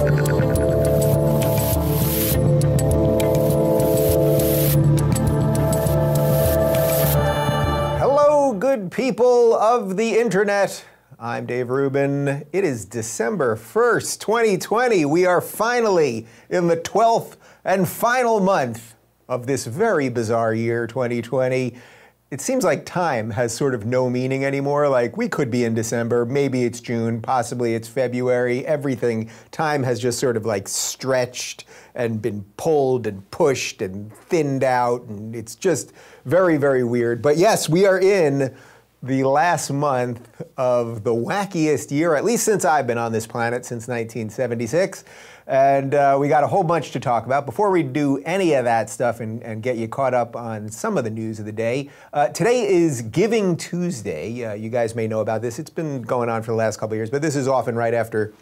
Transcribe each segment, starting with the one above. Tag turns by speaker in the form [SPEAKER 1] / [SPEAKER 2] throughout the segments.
[SPEAKER 1] Hello, good people of the internet. I'm Dave Rubin. It is December 1st, 2020. We are finally in the 12th and final month of this very bizarre year, 2020. It seems like time has sort of no meaning anymore. Like we could be in December, maybe it's June, possibly it's February. Everything, time has just sort of like stretched and been pulled and pushed and thinned out. And it's just very, very weird. But yes, we are in the last month of the wackiest year, at least since I've been on this planet, since 1976. And uh, we got a whole bunch to talk about. Before we do any of that stuff and, and get you caught up on some of the news of the day, uh, today is Giving Tuesday. Uh, you guys may know about this. It's been going on for the last couple of years, but this is often right after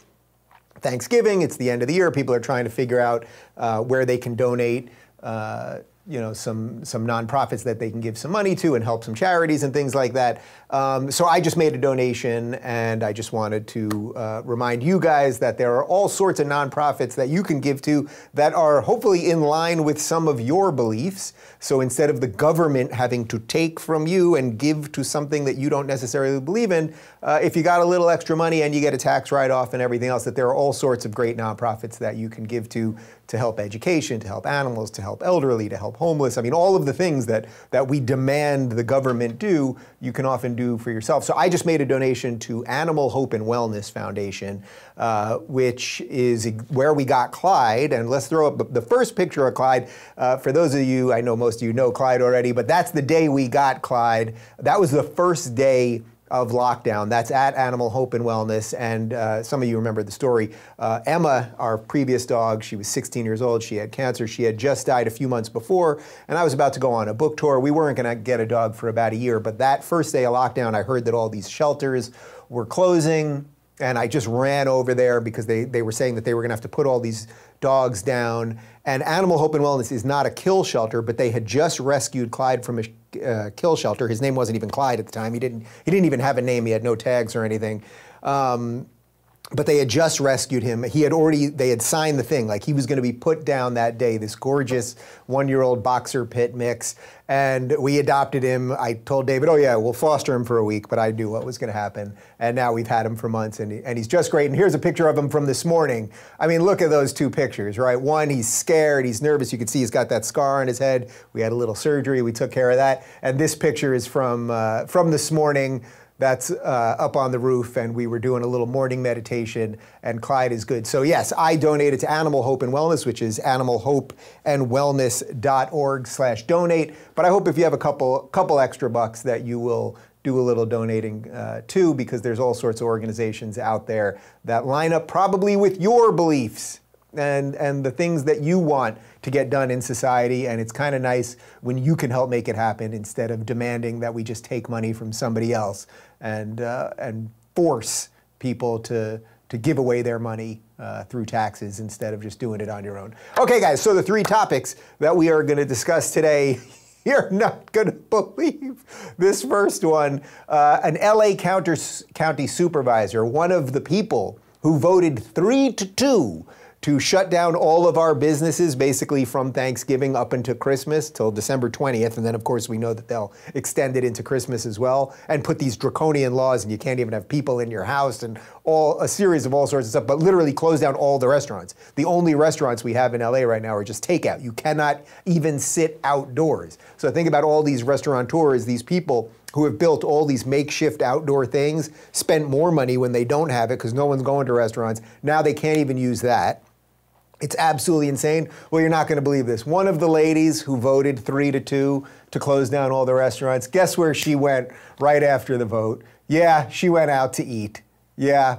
[SPEAKER 1] Thanksgiving. It's the end of the year. People are trying to figure out uh, where they can donate. Uh, you know some some nonprofits that they can give some money to and help some charities and things like that. Um, so I just made a donation, and I just wanted to uh, remind you guys that there are all sorts of nonprofits that you can give to that are hopefully in line with some of your beliefs. So instead of the government having to take from you and give to something that you don't necessarily believe in, uh, if you got a little extra money and you get a tax write-off and everything else, that there are all sorts of great nonprofits that you can give to to help education, to help animals, to help elderly, to help homeless. I mean, all of the things that, that we demand the government do, you can often do for yourself. So I just made a donation to Animal Hope and Wellness Foundation, uh, which is where we got Clyde. And let's throw up the first picture of Clyde. Uh, for those of you, I know most of you know Clyde already, but that's the day we got Clyde. That was the first day of lockdown. That's at Animal Hope and Wellness. And uh, some of you remember the story. Uh, Emma, our previous dog, she was 16 years old. She had cancer. She had just died a few months before. And I was about to go on a book tour. We weren't going to get a dog for about a year. But that first day of lockdown, I heard that all these shelters were closing. And I just ran over there because they, they were saying that they were going to have to put all these dogs down. And Animal Hope and Wellness is not a kill shelter, but they had just rescued Clyde from a uh, kill shelter. His name wasn't even Clyde at the time. He didn't he didn't even have a name. He had no tags or anything. Um, but they had just rescued him. He had already, they had signed the thing, like he was going to be put down that day, this gorgeous one year old boxer pit mix. And we adopted him. I told David, oh, yeah, we'll foster him for a week, but I knew what was going to happen. And now we've had him for months, and, he, and he's just great. And here's a picture of him from this morning. I mean, look at those two pictures, right? One, he's scared, he's nervous. You can see he's got that scar on his head. We had a little surgery, we took care of that. And this picture is from, uh, from this morning that's uh, up on the roof, and we were doing a little morning meditation, and Clyde is good. So, yes, I donated to Animal Hope and Wellness, which is animalhopeandwellness.org slash donate. But I hope if you have a couple, couple extra bucks that you will do a little donating uh, too, because there's all sorts of organizations out there that line up probably with your beliefs and, and the things that you want to get done in society. And it's kind of nice when you can help make it happen instead of demanding that we just take money from somebody else and, uh, and force people to, to give away their money uh, through taxes instead of just doing it on your own. Okay, guys, so the three topics that we are going to discuss today. You're not going to believe this first one. Uh, an LA County supervisor, one of the people who voted three to two to shut down all of our businesses basically from Thanksgiving up into Christmas till December 20th. And then, of course, we know that they'll extend it into Christmas as well and put these draconian laws, and you can't even have people in your house and all a series of all sorts of stuff, but literally close down all the restaurants. The only restaurants we have in LA right now are just takeout. You cannot even sit outdoors. So think about all these restaurateurs, these people who have built all these makeshift outdoor things, spent more money when they don't have it because no one's going to restaurants. Now they can't even use that. It's absolutely insane. Well, you're not going to believe this. One of the ladies who voted three to two to close down all the restaurants, guess where she went right after the vote? Yeah, she went out to eat. Yeah,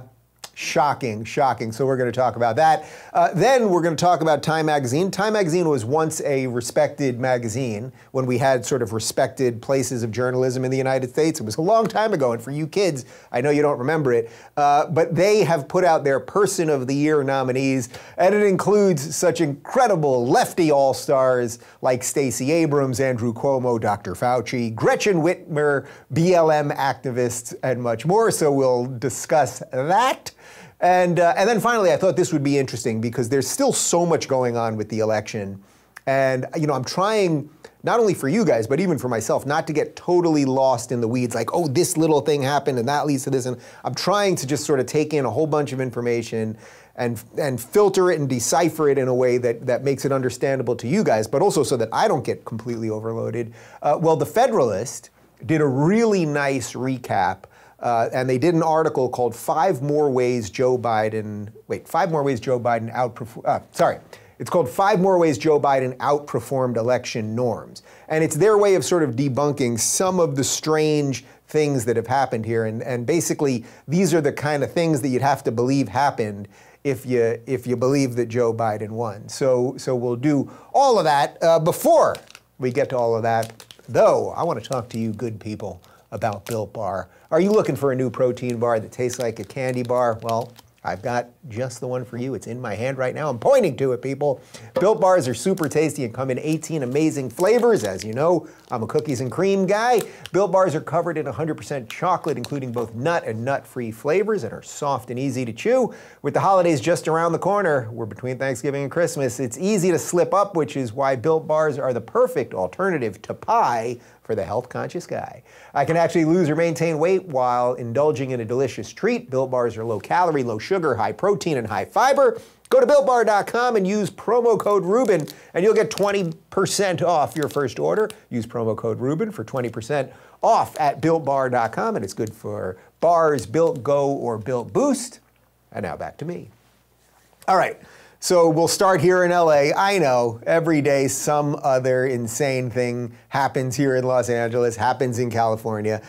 [SPEAKER 1] Shocking, shocking. So we're going to talk about that. Uh, then we're going to talk about Time Magazine. Time Magazine was once a respected magazine when we had sort of respected places of journalism in the United States. It was a long time ago, and for you kids, I know you don't remember it, uh, but they have put out their Person of the Year nominees, and it includes such incredible lefty all stars like Stacey Abrams, Andrew Cuomo, Dr. Fauci, Gretchen Whitmer, BLM activists, and much more. So we'll discuss that. And, uh, and then finally, I thought this would be interesting because there's still so much going on with the election. And, you know, I'm trying, not only for you guys, but even for myself, not to get totally lost in the weeds, like, oh, this little thing happened and that leads to this. And I'm trying to just sort of take in a whole bunch of information and, and filter it and decipher it in a way that, that makes it understandable to you guys, but also so that I don't get completely overloaded. Uh, well, The Federalist did a really nice recap uh, and they did an article called Five More Ways Joe Biden, wait, Five More Ways Joe Biden outperformed, uh, sorry, it's called Five More Ways Joe Biden Outperformed Election Norms. And it's their way of sort of debunking some of the strange things that have happened here. And, and basically, these are the kind of things that you'd have to believe happened if you, if you believe that Joe Biden won. So, so we'll do all of that. Uh, before we get to all of that, though, I want to talk to you good people about Built Bar. Are you looking for a new protein bar that tastes like a candy bar? Well, I've got just the one for you. It's in my hand right now. I'm pointing to it, people. Built bars are super tasty and come in 18 amazing flavors. As you know, I'm a cookies and cream guy. Built bars are covered in 100% chocolate, including both nut and nut free flavors, and are soft and easy to chew. With the holidays just around the corner, we're between Thanksgiving and Christmas, it's easy to slip up, which is why Built bars are the perfect alternative to pie for the health conscious guy. I can actually lose or maintain weight while indulging in a delicious treat. Built bars are low calorie, low sugar, high protein, and high fiber. Go to builtbar.com and use promo code Rubin, and you'll get 20% off your first order. Use promo code Rubin for 20% off at builtbar.com, and it's good for bars, Built Go, or Built Boost. And now back to me. All right. So we'll start here in LA. I know every day some other insane thing happens here in Los Angeles, happens in California.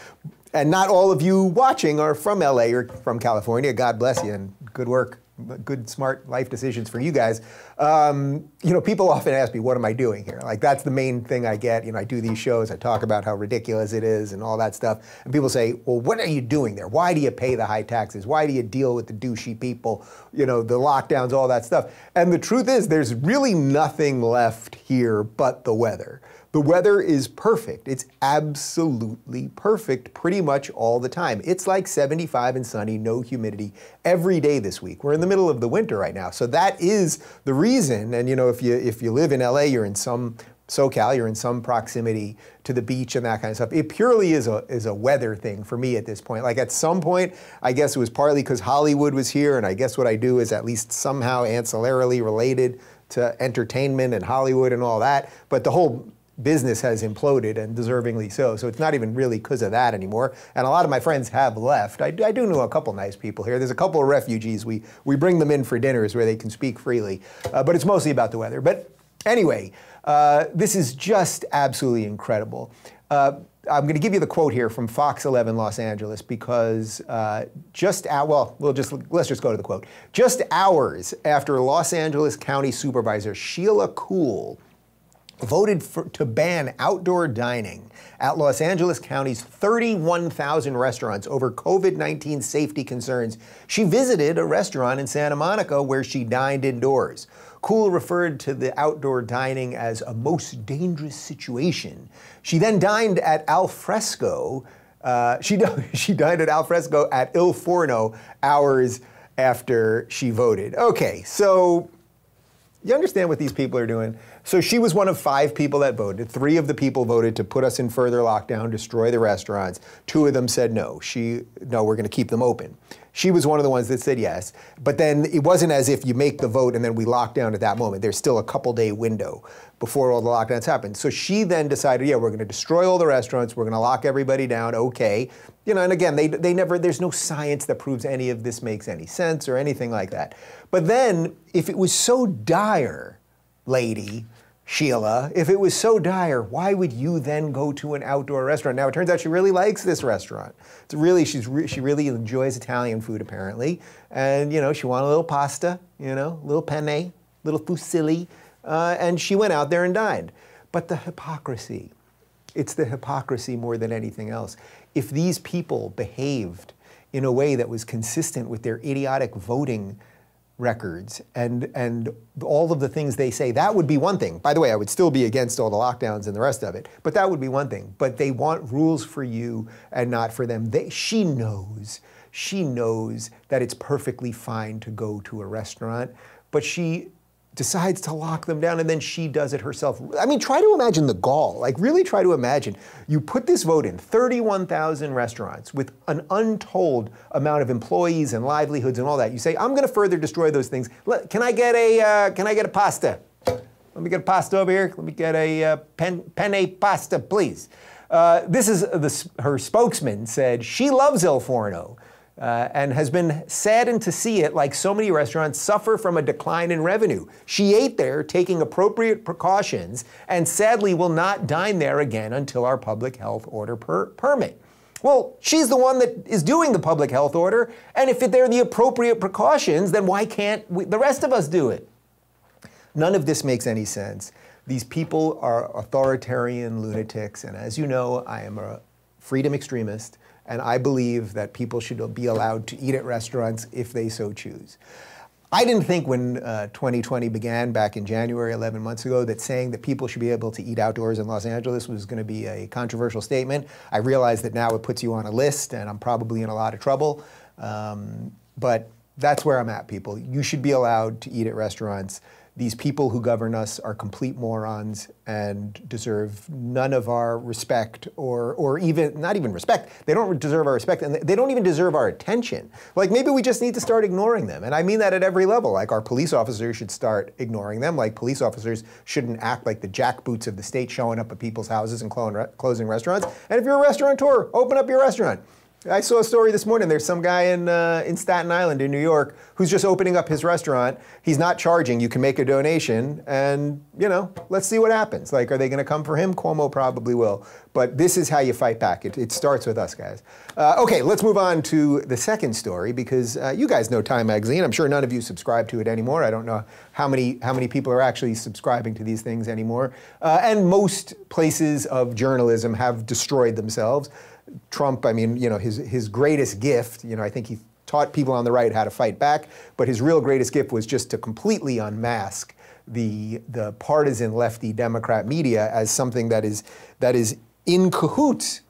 [SPEAKER 1] And not all of you watching are from LA or from California. God bless you and good work good, smart life decisions for you guys. Um, you know, people often ask me, what am I doing here? Like, that's the main thing I get. You know, I do these shows, I talk about how ridiculous it is and all that stuff. And people say, well, what are you doing there? Why do you pay the high taxes? Why do you deal with the douchey people? You know, the lockdowns, all that stuff. And the truth is, there's really nothing left here but the weather. The weather is perfect. It's absolutely perfect pretty much all the time. It's like 75 and sunny, no humidity every day this week. We're in the middle of the winter right now. So that is the reason. And you know, if you if you live in LA, you're in some SoCal, you're in some proximity to the beach and that kind of stuff. It purely is a is a weather thing for me at this point. Like at some point, I guess it was partly because Hollywood was here, and I guess what I do is at least somehow ancillarily related to entertainment and Hollywood and all that. But the whole business has imploded and deservingly so. So it's not even really because of that anymore. And a lot of my friends have left. I, I, do know a couple nice people here. There's a couple of refugees. We, we bring them in for dinners where they can speak freely. Uh, but it's mostly about the weather. But anyway, uh, this is just absolutely incredible. Uh, I'm going to give you the quote here from Fox 11 Los Angeles because uh, just well, we'll just let's just go to the quote. Just hours after Los Angeles County Supervisor Sheila Kuehl voted for, to ban outdoor dining at Los Angeles County's 31,000 restaurants over COVID 19 safety concerns. She visited a restaurant in Santa Monica where she dined indoors. Kuehl referred to the outdoor dining as a most dangerous situation. She then dined at Al Fresco. Uh, she, she dined at Al Fresco at Il Forno hours after she voted. Okay, so you understand what these people are doing? So she was one of five people that voted. Three of the people voted to put us in further lockdown, destroy the restaurants. Two of them said no. She no, we're going to keep them open. She was one of the ones that said yes. But then it wasn't as if you make the vote and then we lock down at that moment. There's still a couple day window before all the lockdowns happen. So she then decided, yeah, we're going to destroy all the restaurants. We're going to lock everybody down. Okay. You know, and again, they, they never, there's no science that proves any of this makes any sense or anything like that. But then if it was so dire, lady, Sheila, if it was so dire, why would you then go to an outdoor restaurant? Now it turns out she really likes this restaurant. It's really she's re- she really enjoys Italian food apparently, and you know she wanted a little pasta, you know, a little penne, little fusilli, uh, and she went out there and dined. But the hypocrisy, it's the hypocrisy more than anything else. If these people behaved in a way that was consistent with their idiotic voting records and and all of the things they say that would be one thing. By the way i would still be against all the lockdowns and the rest of it but that would be one thing. But they want rules for you and not for them. They, she knows She knows that it's perfectly fine to go to a restaurant, but she decides to lock them down and then she does it herself. I mean, try to imagine the gall. Like, really try to imagine. You put this vote in 31,000 restaurants with an untold amount of employees and livelihoods and all that. You say, I'm going to further destroy those things. Can I get a, uh, can I get a pasta? Let me get a pasta over here. Let me get a uh, pen, penne pasta, please. Uh, this is the, her spokesman said she loves Il Forno uh, and has been saddened to see it, like so many restaurants, suffer from a decline in revenue. She ate there, taking appropriate precautions, and sadly will not dine there again until our public health order per- permit. Well, she's the one that is doing the public health order, and if they're the appropriate precautions, then why can't we, the rest of us do it? None of this makes any sense. These people are authoritarian lunatics, and as you know, I am a freedom extremist. And I believe that people should be allowed to eat at restaurants if they so choose. I didn't think when uh, 2020 began back in January, 11 months ago, that saying that people should be able to eat outdoors in Los Angeles was going to be a controversial statement. I realize that now it puts you on a list, and I'm probably in a lot of trouble. Um, but that's where I'm at, people. You should be allowed to eat at restaurants these people who govern us are complete morons and deserve none of our respect or, or even, not even respect, they don't deserve our respect and they don't even deserve our attention. Like maybe we just need to start ignoring them. And I mean that at every level. Like our police officers should start ignoring them. Like police officers shouldn't act like the jackboots of the state showing up at people's houses and closing restaurants. And if you're a restaurateur, open up your restaurant. I saw a story this morning. There's some guy in, uh, in Staten Island in New York who's just opening up his restaurant. He's not charging. You can make a donation, and you know, let's see what happens. Like, are they going to come for him? Cuomo probably will. But this is how you fight back. It, it starts with us, guys. Uh, okay, let's move on to the second story because uh, you guys know Time Magazine. I'm sure none of you subscribe to it anymore. I don't know how many how many people are actually subscribing to these things anymore. Uh, and most places of journalism have destroyed themselves. Trump, I mean, you know, his, his greatest gift, you know, I think he taught people on the right how to fight back, but his real greatest gift was just to completely unmask the, the partisan lefty Democrat media as something that is, that is in cahoots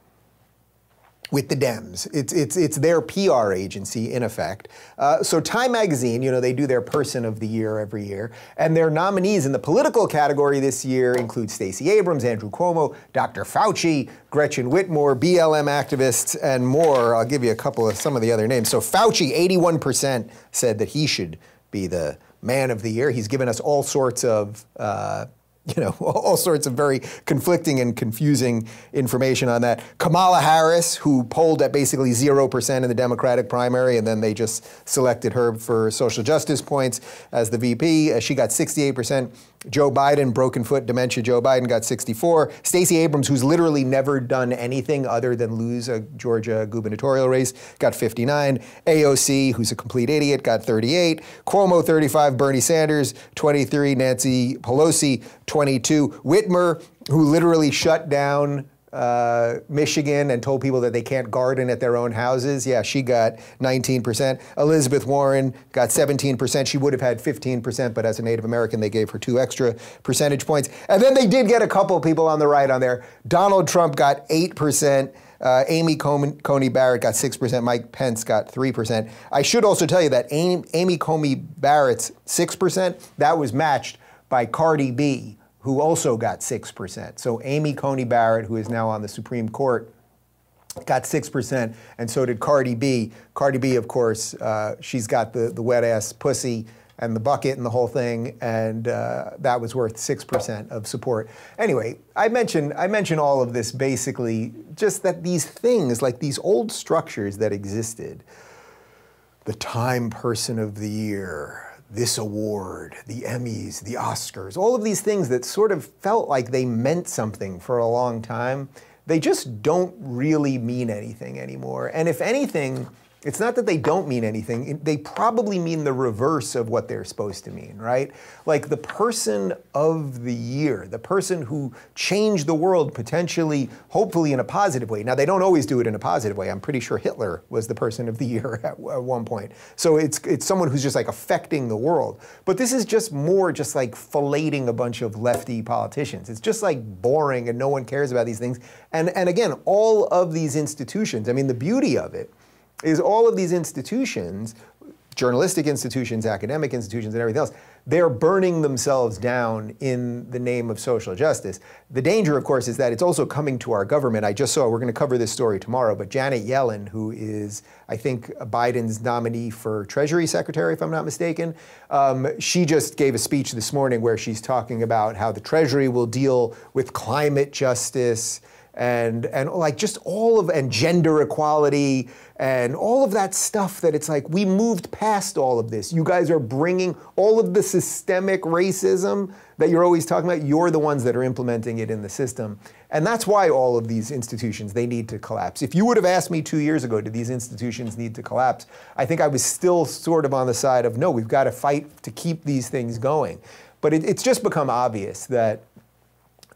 [SPEAKER 1] with the Dems. It's, it's, it's their PR agency, in effect. Uh, so, Time Magazine, you know, they do their Person of the Year every year, and their nominees in the political category this year include Stacey Abrams, Andrew Cuomo, Dr. Fauci, Gretchen Whitmer, BLM activists, and more. I'll give you a couple of some of the other names. So, Fauci, 81% said that he should be the man of the year. He's given us all sorts of. Uh, you know, all sorts of very conflicting and confusing information on that. Kamala Harris, who polled at basically 0% in the Democratic primary, and then they just selected her for social justice points as the VP. Uh, she got 68%. Joe Biden, broken foot, dementia. Joe Biden got 64. Stacey Abrams, who's literally never done anything other than lose a Georgia gubernatorial race, got 59. AOC, who's a complete idiot, got 38. Cuomo, 35. Bernie Sanders, 23. Nancy Pelosi, 22. Whitmer, who literally shut down uh, Michigan and told people that they can't garden at their own houses. Yeah, she got 19%. Elizabeth Warren got 17%. She would have had 15%, but as a Native American, they gave her two extra percentage points. And then they did get a couple people on the right on there. Donald Trump got 8%. Uh, Amy Coney Barrett got 6%. Mike Pence got 3%. I should also tell you that Amy, Amy Coney Barrett's 6%, that was matched by Cardi B, who also got 6%. So Amy Coney Barrett, who is now on the Supreme Court, got 6%, and so did Cardi B. Cardi B, of course, uh, she's got the, the wet ass pussy and the bucket and the whole thing, and uh, that was worth 6% of support. Anyway, I mention, I mentioned all of this basically just that these things, like these old structures that existed, the Time Person of the Year, this award, the Emmys, the Oscars, all of these things that sort of felt like they meant something for a long time, they just don't really mean anything anymore. And if anything, it's not that they don't mean anything, they probably mean the reverse of what they're supposed to mean, right? Like the person of the year, the person who changed the world potentially, hopefully in a positive way. Now, they don't always do it in a positive way. I'm pretty sure Hitler was the person of the year at, at one point. So it's, it's someone who's just like affecting the world. But this is just more just like filleting a bunch of lefty politicians. It's just like boring and no one cares about these things. And, and again, all of these institutions, I mean, the beauty of it is all of these institutions, journalistic institutions, academic institutions, and everything else, they're burning themselves down in the name of social justice. The danger, of course, is that it's also coming to our government. I just saw, we're going to cover this story tomorrow, but Janet Yellen, who is, I think, Biden's nominee for Treasury Secretary, if I'm not mistaken, um, she just gave a speech this morning where she's talking about how the Treasury will deal with climate justice and and like just all of and gender equality and all of that stuff that it's like we moved past all of this. You guys are bringing all of the systemic racism that you're always talking about. You're the ones that are implementing it in the system. And that's why all of these institutions they need to collapse. If you would have asked me 2 years ago do these institutions need to collapse? I think I was still sort of on the side of no, we've got to fight to keep these things going. But it, it's just become obvious that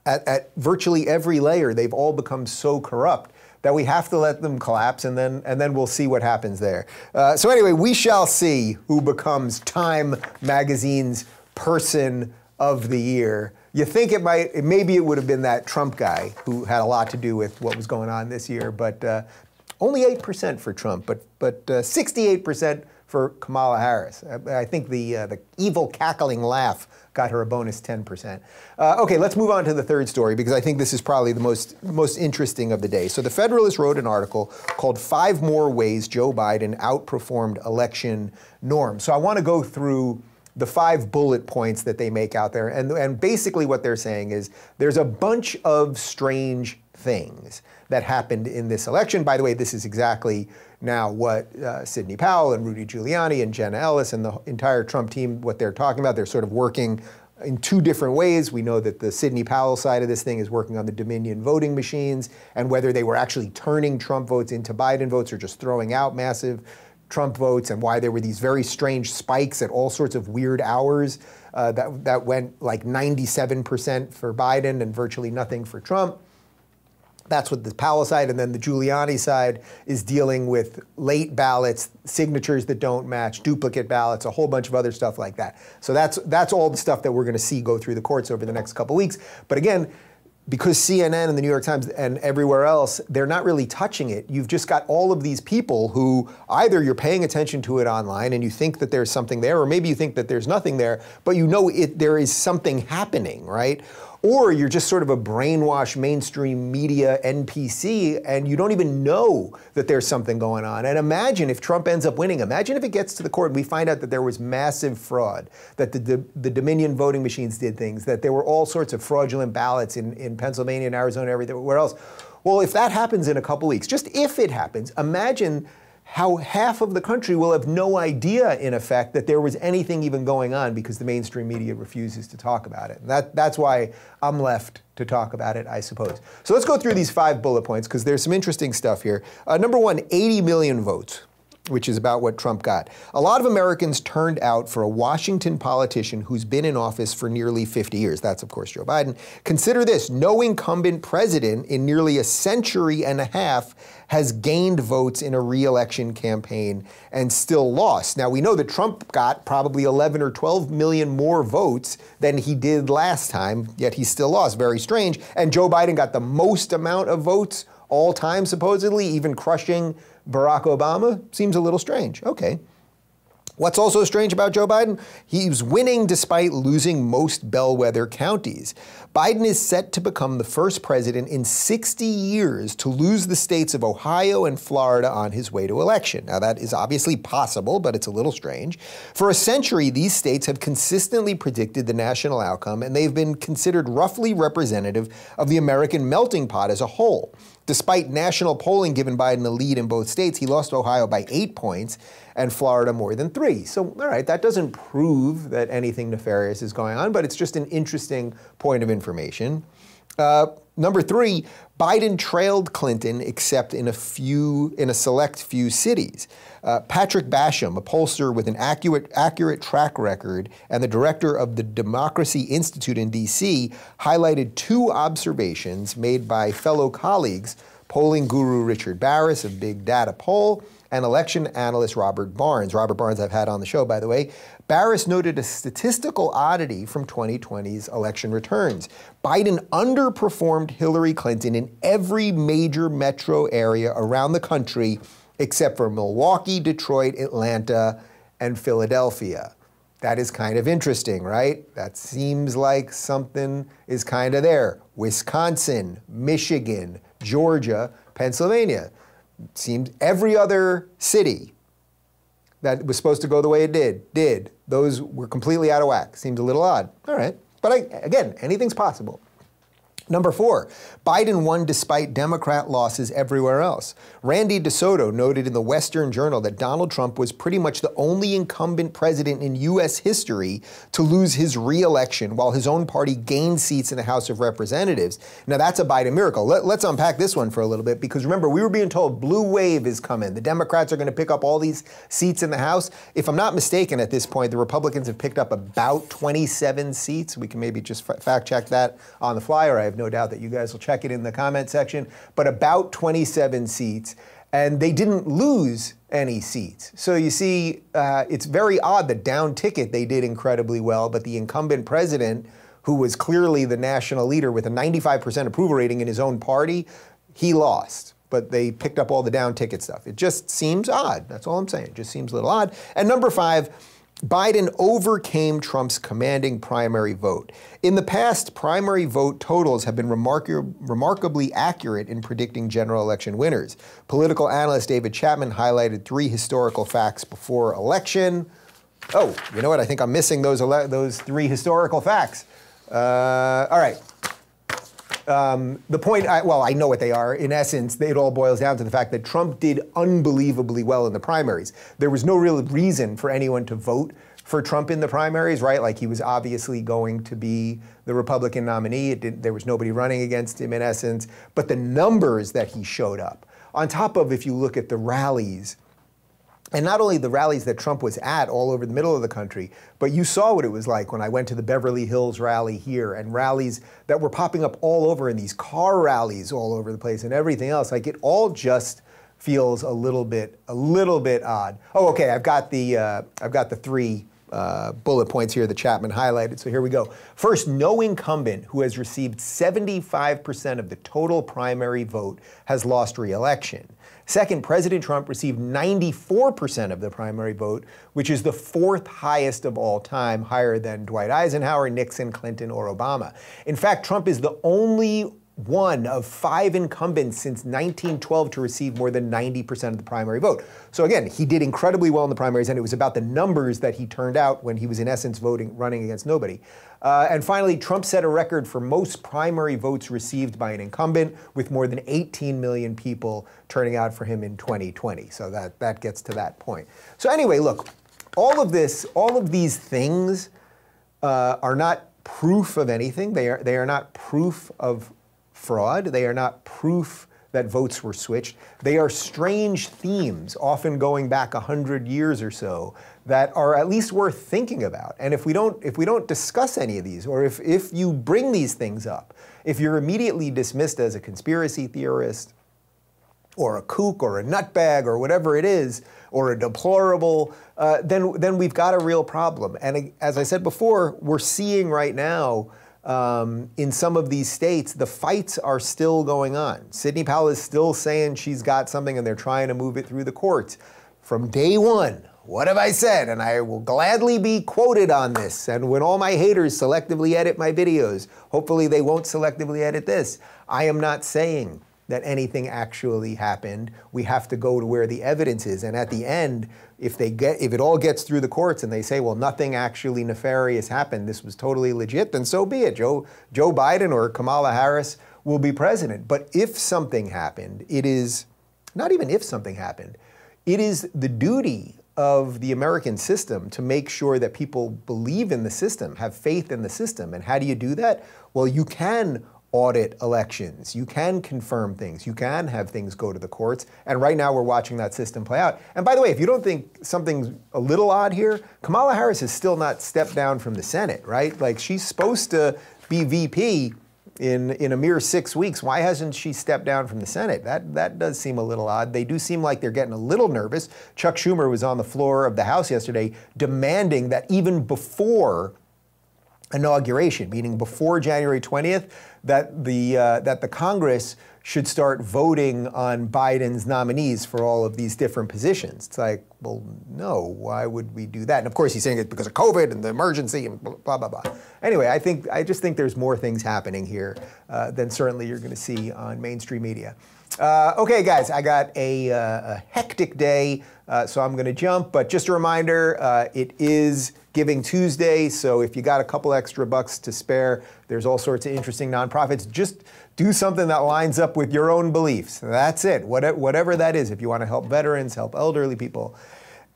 [SPEAKER 1] at, at virtually every layer, they've all become so corrupt that we have to let them collapse and then and then we'll see what happens there. Uh, so anyway, we shall see who becomes Time magazine's person of the year. You think it might maybe it would have been that Trump guy who had a lot to do with what was going on this year, but uh, only 8% for Trump, but but uh, 68% for Kamala Harris. I, I think the uh, the evil cackling laugh got her a bonus 10%. Uh, okay, let's move on to the third story because I think this is probably the most, most interesting of the day. So, the Federalist wrote an article called Five More Ways Joe Biden Outperformed Election Norms. So, I want to go through the five bullet points that they make out there. And, and basically, what they're saying is there's a bunch of strange things that happened in this election. By the way, this is exactly now what uh, Sidney Powell and Rudy Giuliani and Jenna Ellis and the entire Trump team, what they're talking about, they're sort of working in two different ways. We know that the Sidney Powell side of this thing is working on the Dominion voting machines and whether they were actually turning Trump votes into Biden votes or just throwing out massive Trump votes and why there were these very strange spikes at all sorts of weird hours uh, that, that went like 97% for Biden and virtually nothing for Trump. That's what the Powell side, and then the Giuliani side is dealing with late ballots, signatures that don't match, duplicate ballots, a whole bunch of other stuff like that. So that's that's all the stuff that we're going to see go through the courts over the next couple weeks. But again, because CNN and the New York Times and everywhere else, they're not really touching it. You've just got all of these people who either you're paying attention to it online and you think that there's something there, or maybe you think that there's nothing there, but you know it there is something happening, right? Or you're just sort of a brainwashed mainstream media NPC and you don't even know that there's something going on. And imagine if Trump ends up winning. Imagine if it gets to the court and we find out that there was massive fraud, that the, the, the Dominion voting machines did things, that there were all sorts of fraudulent ballots in, in Pennsylvania and Arizona and everywhere else. Well, if that happens in a couple weeks, just if it happens, imagine how half of the country will have no idea, in effect, that there was anything even going on because the mainstream media refuses to talk about it. That, that's why I'm left to talk about it, I suppose. So let's go through these five bullet points because there's some interesting stuff here. Uh, number one 80 million votes which is about what Trump got. A lot of Americans turned out for a Washington politician who's been in office for nearly 50 years. That's, of course, Joe Biden. Consider this no incumbent president in nearly a century and a half has gained votes in a reelection campaign and still lost. Now, we know that Trump got probably 11 or 12 million more votes than he did last time, yet he still lost. Very strange. And Joe Biden got the most amount of votes all time, supposedly, even crushing Barack Obama seems a little strange. Okay. What's also strange about Joe Biden? He's winning despite losing most bellwether counties. Biden is set to become the first president in 60 years to lose the states of Ohio and Florida on his way to election. Now, that is obviously possible, but it's a little strange. For a century, these states have consistently predicted the national outcome, and they've been considered roughly representative of the American melting pot as a whole. Despite national polling giving Biden a lead in both states, he lost Ohio by eight points and Florida more than three. So, all right, that doesn't prove that anything nefarious is going on, but it's just an interesting point of information. Uh, number three, Biden trailed Clinton except in a few, in a select few cities. Uh, Patrick Basham, a pollster with an accurate, accurate track record and the director of the Democracy Institute in D.C., highlighted two observations made by fellow colleagues, polling guru Richard Baris of Big Data Poll and election analyst Robert Barnes. Robert Barnes, I've had on the show, by the way. Baris noted a statistical oddity from 2020's election returns. Biden underperformed Hillary Clinton in every major metro area around the country except for Milwaukee, Detroit, Atlanta, and Philadelphia. That is kind of interesting, right? That seems like something is kind of there. Wisconsin, Michigan, Georgia, Pennsylvania. Seems every other city that was supposed to go the way it did, did. Those were completely out of whack. Seems a little odd. All right. But I, again, anything's possible. Number four, Biden won despite Democrat losses everywhere else. Randy DeSoto noted in the Western Journal that Donald Trump was pretty much the only incumbent president in U.S. history to lose his reelection while his own party gained seats in the House of Representatives. Now, that's a Biden miracle. Let, us unpack this one for a little bit because remember, we were being told blue wave is coming. The Democrats are going to pick up all these seats in the House. If I'm not mistaken at this point, the Republicans have picked up about 27 seats. We can maybe just f- fact check that on the fly, or I have have no doubt that you guys will check it in the comment section, but about 27 seats. And they didn't lose any seats. So you see, uh, it's very odd that down ticket they did incredibly well, but the incumbent president, who was clearly the national leader with a 95% approval rating in his own party, he lost but they picked up all the down ticket stuff. It just seems odd. That's all I'm saying. It just seems a little odd. And number five, Biden overcame Trump's commanding primary vote. In the past, primary vote totals have been remark- remarkably accurate in predicting general election winners. Political analyst David Chapman highlighted three historical facts before election. Oh, you know what? I think I'm missing those, those three historical facts. Uh, all right. Um, the point, I, well, I know what they are. In essence, it all boils down to the fact that Trump did unbelievably well in the primaries. There was no real reason for anyone to vote for Trump in the primaries, right? Like he was obviously going to be the Republican nominee. There was nobody running against him in essence. But the numbers that he showed up, on top of if you look at the rallies, and not only the rallies that Trump was at all over the middle of the country, but you saw what it was like when I went to the Beverly Hills rally here and rallies that were popping up all over and these car rallies all over the place and everything else. Like it all just feels a little bit a little bit odd. Oh, okay. I've got the uh, I've got the three uh, bullet points here that Chapman highlighted. So here we go. First, no incumbent who has received 75% of the total primary vote has lost re-election. Second, President Trump received 94% of the primary vote, which is the fourth highest of all time, higher than Dwight Eisenhower, Nixon, Clinton, or Obama. In fact, Trump is the only one of five incumbents since 1912 to receive more than 90% of the primary vote. So again, he did incredibly well in the primaries, and it was about the numbers that he turned out when he was in essence voting, running against nobody. Uh, and finally, Trump set a record for most primary votes received by an incumbent, with more than 18 million people turning out for him in 2020. So that that gets to that point. So anyway, look, all of this, all of these things uh, are not proof of anything. They are they are not proof of fraud. They are not proof that votes were switched. They are strange themes, often going back a hundred years or so, that are at least worth thinking about. And if we don't, if we don't discuss any of these, or if, if you bring these things up, if you're immediately dismissed as a conspiracy theorist, or a kook, or a nutbag, or whatever it is, or a deplorable, uh, then then we've got a real problem. And as I said before, we're seeing right now um, in some of these states, the fights are still going on. Sidney Powell is still saying she's got something and they're trying to move it through the courts. From day one, what have I said? And I will gladly be quoted on this. And when all my haters selectively edit my videos, hopefully they won't selectively edit this. I am not saying that anything actually happened. We have to go to where the evidence is. And at the end, if they get if it all gets through the courts and they say, well, nothing actually nefarious happened, this was totally legit, then so be it. Joe Joe Biden or Kamala Harris will be president. But if something happened, it is not even if something happened, it is the duty of the American system to make sure that people believe in the system, have faith in the system. And how do you do that? Well, you can audit elections. You can confirm things. You can have things go to the courts. And right now we're watching that system play out. And by the way, if you don't think something's a little odd here, Kamala Harris has still not stepped down from the Senate, right? Like she's supposed to be VP in, in a mere six weeks. Why hasn't she stepped down from the Senate? That, that does seem a little odd. They do seem like they're getting a little nervous. Chuck Schumer was on the floor of the House yesterday demanding that even before inauguration, meaning before January 20th, that the, uh, that the Congress should start voting on Biden's nominees for all of these different positions. It's like, well, no, why would we do that? And of course, he's saying it's because of COVID and the emergency and blah, blah, blah. Anyway, I think, I just think there's more things happening here uh, than certainly you're going to see on mainstream media. Uh, okay, guys, I got a, uh, a hectic day, uh, so I'm going to jump. But just a reminder, uh, it is Giving Tuesday, so if you got a couple extra bucks to spare, there's all sorts of interesting nonprofits. Just do something that lines up with your own beliefs. That's it. Whatever that is, if you want to help veterans, help elderly people,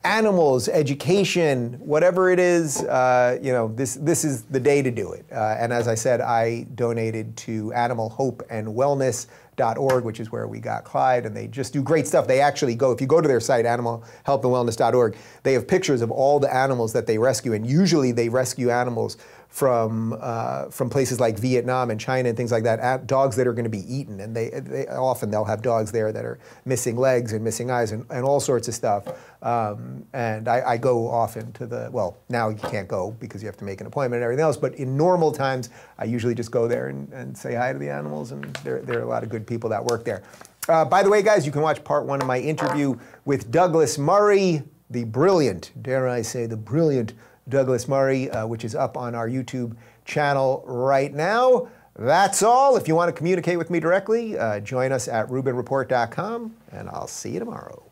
[SPEAKER 1] animals, education, whatever it is, uh, you know, this this is the day to do it. Uh, and as I said, I donated to Animal Hope and Wellness org, which is where we got Clyde, and they just do great stuff. They actually go, if you go to their site, animalhealthandwellness.org, they have pictures of all the animals that they rescue, and usually they rescue animals from uh, from places like Vietnam and China and things like that, dogs that are going to be eaten, and they, they often they'll have dogs there that are missing legs and missing eyes and, and all sorts of stuff. Um, and I, I, go often to the well now you can't go because you have to make an appointment and everything else. But in normal times, I usually just go there and, and say hi to the animals, and there there are a lot of good people that work there. Uh, by the way, guys, you can watch part one of my interview with Douglas Murray, the brilliant, dare I say, the brilliant Douglas Murray, uh, which is up on our YouTube channel right now. That's all. If you want to communicate with me directly, uh, join us at RubinReport.com, and I'll see you tomorrow.